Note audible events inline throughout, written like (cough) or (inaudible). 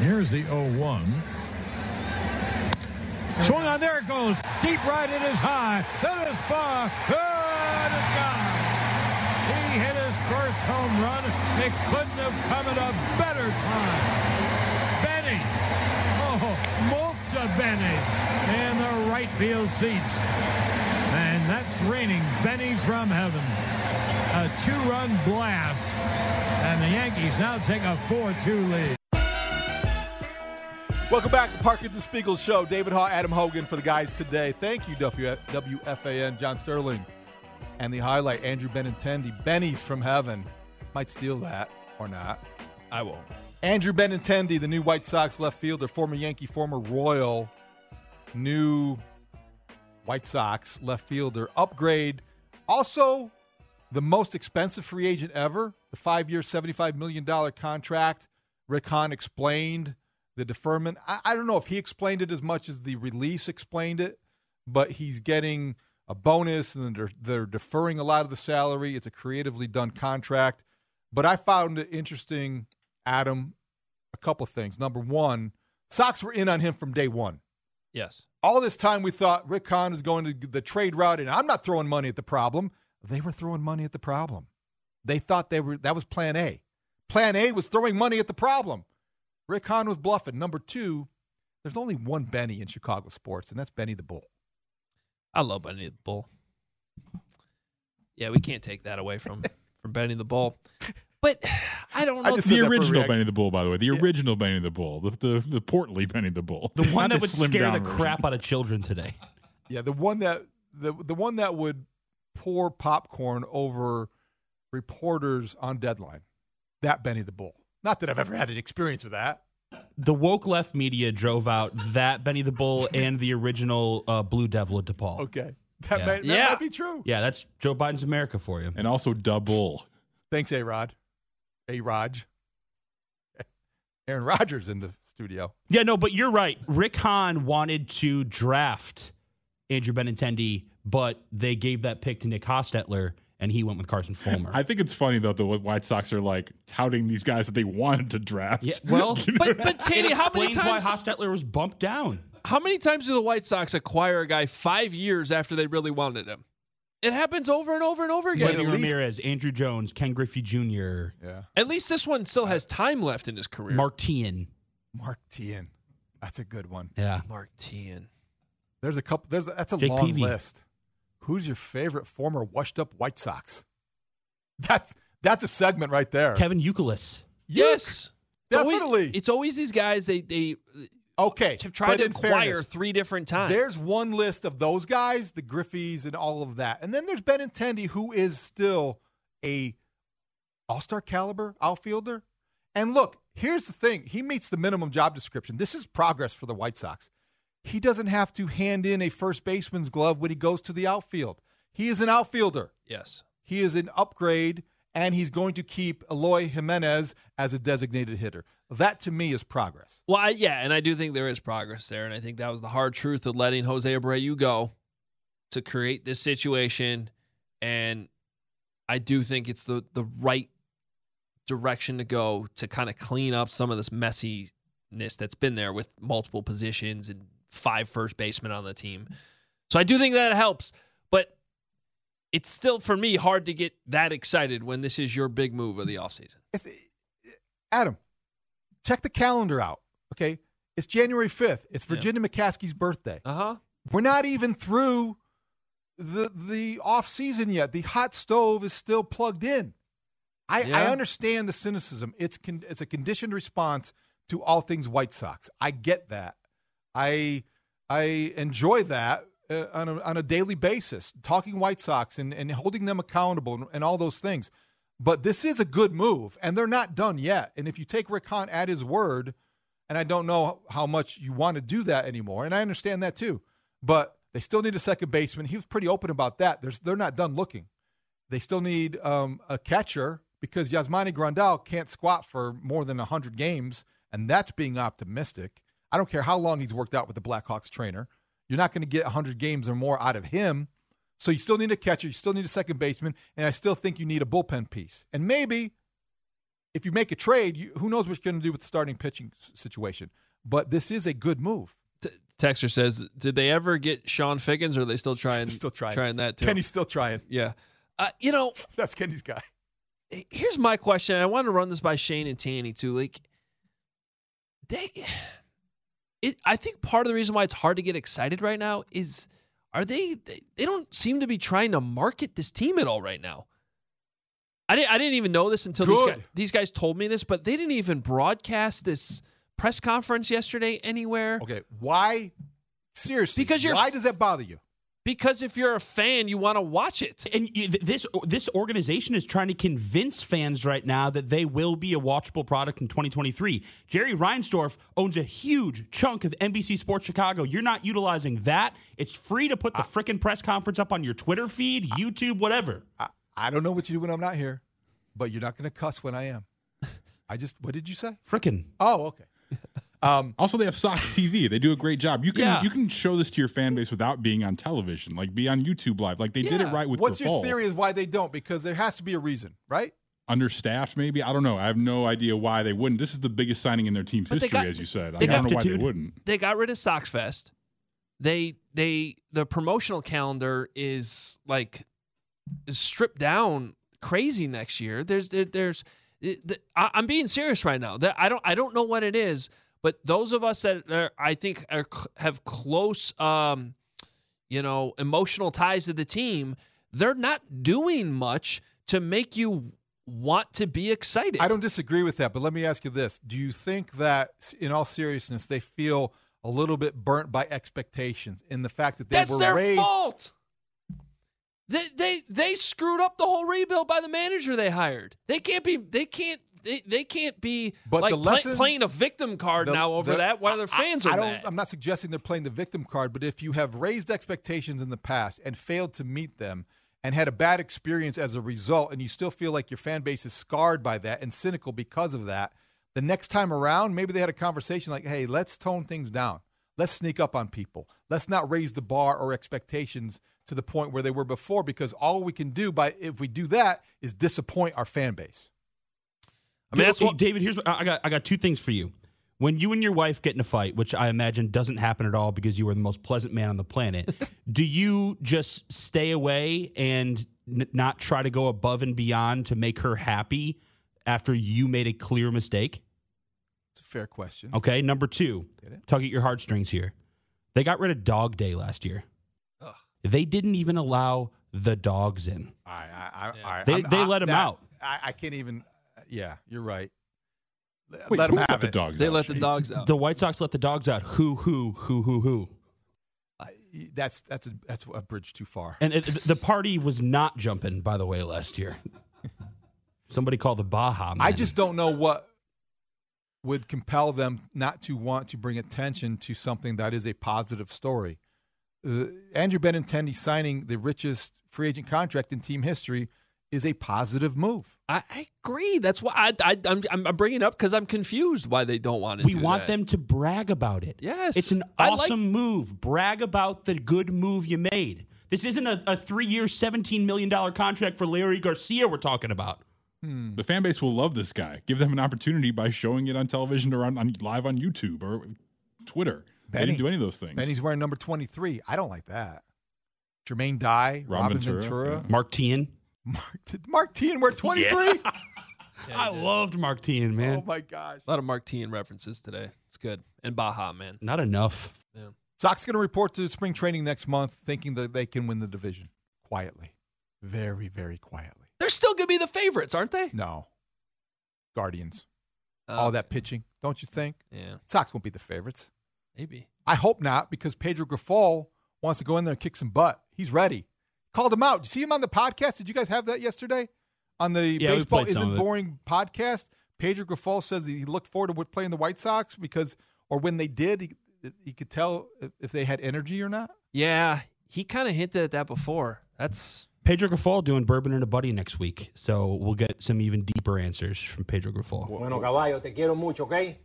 Here's the 0 1. Swung on, there it goes. Deep right, it is high. That is far. And it's gone. He hit his first home run. It couldn't have come at a better time. Benny. Oh, Molta Benny. In the right field seats. And that's raining Benny's from heaven. A two-run blast. And the Yankees now take a 4-2 lead. Welcome back to Parkins and Spiegel Show. David Haugh, Adam Hoge in for the guys today. Thank you, WFAN, John Sterling. And the highlight, Andrew Benintendi, Benny's from heaven. Might steal that or not. I won't. Andrew Benintendi, the new White Sox left fielder, former Yankee, former Royal, new White Sox left fielder. Upgrade. Also, the most expensive free agent ever, the five year, $75 million contract. Rick Hahn explained the deferment. I, I don't know if he explained it as much as the release explained it, but he's getting a bonus and they're, they're deferring a lot of the salary. It's a creatively done contract. But I found it interesting, Adam, a couple things. Number one, Sox were in on him from day one. Yes. All this time we thought Rick Hahn is going to the trade route, and I'm not throwing money at the problem. They were throwing money at the problem. They thought they were that was plan A. Plan A was throwing money at the problem. Rick Hahn was bluffing. Number two, there's only one Benny in Chicago sports, and that's Benny the Bull. I love Benny the Bull. Yeah, we can't take that away from (laughs) from Benny the Bull. But I don't know. just The said that for original Benny the Bull, by the way. The original Benny the Bull. The, the, the portly Benny the Bull. The one that would scare the version. crap out of children today. Yeah, the one that the the one that would pour popcorn over reporters on deadline. That Benny the Bull. Not that I've ever had an experience with that. The woke left media drove out that Benny the Bull (laughs) and the original uh, Blue Devil at DePaul. Okay. That, Yeah. might, that Yeah. might be true. Yeah, that's Joe Biden's America for you. And also double. Thanks, A Rod. A Raj. Aaron Rodgers in the studio. Yeah, no, but you're right. Rick Hahn wanted to draft Andrew Benintendi, but they gave that pick to Nick Hostetler, and he went with Carson Fulmer. I think it's funny though the White Sox are like touting these guys that they wanted to draft. yeah, well, (laughs) But but Tanny, how many times? why Hostetler was bumped down. how many times do the White Sox acquire a guy five years after they really wanted him? It happens over and over and over again. But Manny Ramirez, Andruw Jones, Ken Griffey Jr., Yeah. At least this one still has time left in his career. Mark Teahen. Mark Teahen. That's a good one. Yeah. Mark Teahen. There's a couple. There's that's a Jake long Peavy. list. Who's your favorite former washed-up White Sox? That's that's a segment right there. Kevin Youkilis. Yes, It's always- Definitely. it's always these guys. They they okay, have tried to in acquire fairness, three different times. There's one list of those guys, the Griffeys and all of that, and then there's Benintendi, who is still a All-Star caliber outfielder. And look, here's the thing: he meets the minimum job description. This is progress for the White Sox. He doesn't have to hand in a first baseman's glove when he goes to the outfield. He is an outfielder. yes. He is an upgrade, and he's going to keep Eloy Jimenez as a designated hitter. That to me is progress. Well, I, yeah, and I do think there is progress there, and I think that was the hard truth of letting Jose Abreu go to create this situation, and I do think it's the the right direction to go to kind of clean up some of this messiness that's been there with multiple positions and five first basemen on the team. So I do think that helps, but it's still for me hard to get that excited when this is your big move of the offseason. It's, Adam, check the calendar out. Okay, it's January fifth. It's Virginia McCaskey's birthday. Uh huh. We're not even through the the off season yet. The hot stove is still plugged in. I, I understand the cynicism. It's con, it's a conditioned response to all things White Sox. I get that. I I enjoy that uh, on a on a daily basis, talking White Sox and, and holding them accountable and, and all those things. But this is a good move, and they're not done yet. And if you take Rick at his word, and I don't know how much you want to do that anymore, and I understand that too. But they still need a second baseman. He was pretty open about that. There's, they're not done looking. They still need um, a catcher because Yasmani Grandal can't squat for more than 100 games, and that's being optimistic. I don't care how long he's worked out with the Blackhawks trainer. You're not going to get 100 games or more out of him. So you still need a catcher, you still need a second baseman, and I still think you need a bullpen piece. And maybe if you make a trade, you, who knows what you're going to do with the starting pitching situation. But this is a good move. T- Texter says, did they ever get Chone Figgins, or are they still trying? Still trying. trying that too. Kenny's still trying. yeah. Uh, you know, (laughs) That's Kenny's guy. here's my question. I wanted to run this by Shane and Tanny too. Like, they, it. I think part of the reason why it's hard to get excited right now is, are they? They, they don't seem to be trying to market this team at all right now. I didn't. I didn't even know this until these guys, these guys told me this, but they didn't even broadcast this press conference yesterday anywhere. Okay, why? Seriously, Because you're- why does that bother you? Because if you're a fan, you want to watch it. And you, this this organization is trying to convince fans right now that they will be a watchable product in 2023. Jerry Reinsdorf owns a huge chunk of NBC Sports Chicago. You're not utilizing that. It's free to put the frickin' press conference up on your Twitter feed, YouTube, whatever. I, I don't know what you do when I'm not here, but you're not going to cuss when I am. I just, what did you say? Frickin'. Oh, okay. Um, Also, they have Sox TV. They do a great job. You can Yeah. you can show this to your fan base without being on television, like be on YouTube Live. Like they did it right with the what's your fall. theory is why they don't? Because there has to be a reason, right? Understaffed, maybe. I don't know. I have no idea why they wouldn't. This is the biggest signing in their team's But history, got- as you said. I they don't know why they wouldn't. they got rid of Sox Fest. They they the promotional calendar is like is stripped down crazy next year. There's there, there's it- the, I, I'm being serious right now. That I don't I don't know what it is, but those of us that are, I think are, have close um you know emotional ties to the team, they're not doing much to make you want to be excited. I don't disagree with that, but let me ask you this: Do you think that, in all seriousness, they feel a little bit burnt by expectations in the fact that they That's were their raised? fault. They, they they screwed up the whole rebuild by the manager they hired. They can't be they can't they, they can't be But like the play- playing a victim card The- now over the- that while their fans I, are I don't. mad. I'm not suggesting they're playing the victim card, but if you have raised expectations in the past and failed to meet them and had a bad experience as a result, and you still feel like your fan base is scarred by that and cynical because of that, the next time around, maybe they had a conversation like, "Hey, let's tone things down. Let's sneak up on people. Let's not raise the bar or expectations to the point where they were before, because all we can do by if we do that is disappoint our fan base." I mean, that's what, David, here's what I got. I got two things for you. When you and your wife get in a fight, which I imagine doesn't happen at all because you are the most pleasant man on the planet, (laughs) do you just stay away and n- not try to go above and beyond to make her happy after you made a clear mistake? It's a fair question. Okay. Number two, tug at your heartstrings here. They got rid of Dog Day last year. Ugh. They didn't even allow the dogs in. I, I, I, I, They- I'm- they I- let 'em that- out. I, I can't even. Yeah, you're right. Let- Wait, let who them let have the it. dogs they out? let the dogs out. The White Sox let the dogs out. Who, who, who, who, who? That's that's a that's a bridge too far. And it, the party was not jumping, by the way, last year. Somebody called the Baja. Man. I just don't know what would compel them not to want to bring attention to something that is a positive story. Uh, Andrew Benintendi signing the richest free agent contract in team history is a positive move. I, I agree. That's why I, I I'm I'm bringing it up because I'm confused why they don't want to. we do want that. them to brag about it. Yes. it's an I like- awesome move. Brag about the good move you made. This isn't a, a three-year, seventeen million dollar contract for Leury Garcia. We're talking about. Hmm. The fan base will love this guy. Give them an opportunity by showing it on television or on, on live on YouTube or Twitter. They didn't do any of those things. And he's wearing number 23. I don't like that. Jermaine Dye, Ron Robin Ventura, Ventura. yeah. Mark Teahen. Mark, did Mark Teahen wear 23? Yeah, I he did. loved Martine, man. Oh my gosh. a lot of Mark Teahen references today. It's good. And Baja, man. Not enough. Sox going to report to spring training next month, thinking that they can win the division quietly, very, very quietly. They're still going to be the favorites, aren't they? No, Guardians, Uh, all that pitching, don't you think? Yeah, Sox won't be the favorites. maybe. I hope not, because Pedro Grifol wants to go in there and kick some butt. He's ready. Called him out. Did you see him on the podcast? Did you guys have that yesterday on the Yeah, baseball isn't it. boring podcast? Pedro Grifol says he looked forward to playing the White Sox because, or when they did, he, he could tell if- if they had energy or not. Yeah, he kind of hinted at that before. That's Pedro Grifol doing Bourbon and a Buddy next week. So we'll get some even deeper answers from Pedro Grifol. Bueno, caballo, te quiero mucho, ¿ok?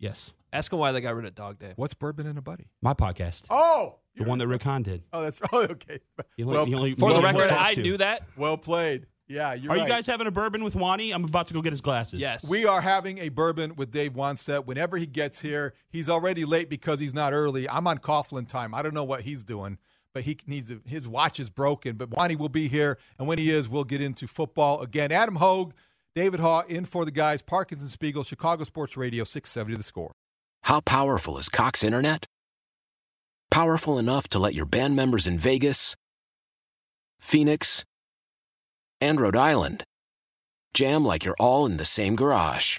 Yes. ask him why they got rid of Dog Day. What's bourbon and a buddy? My podcast. Oh, the one that Rick Hahn did. Oh, that's (laughs) oh, okay. He only- well, he only- For we the only record, talked I to. knew that. well played. Yeah, you're Are right. you guys having a bourbon with Wani? I'm about to go get his glasses. Yes. We are having a bourbon with Dave Wannstedt. Whenever he gets here, he's already late because he's not early. I'm on Coughlin time. I don't know what he's doing, but he needs to, his watch is broken. But Wani will be here, and when he is, we'll get into football again. Adam Hoge, David Haugh in for the guys. Parkins and Spiegel, Chicago Sports Radio, 670 the score. How powerful is Cox Internet? Powerful enough to let your band members in Vegas, Phoenix, and Rhode Island jam like you're all in the same garage.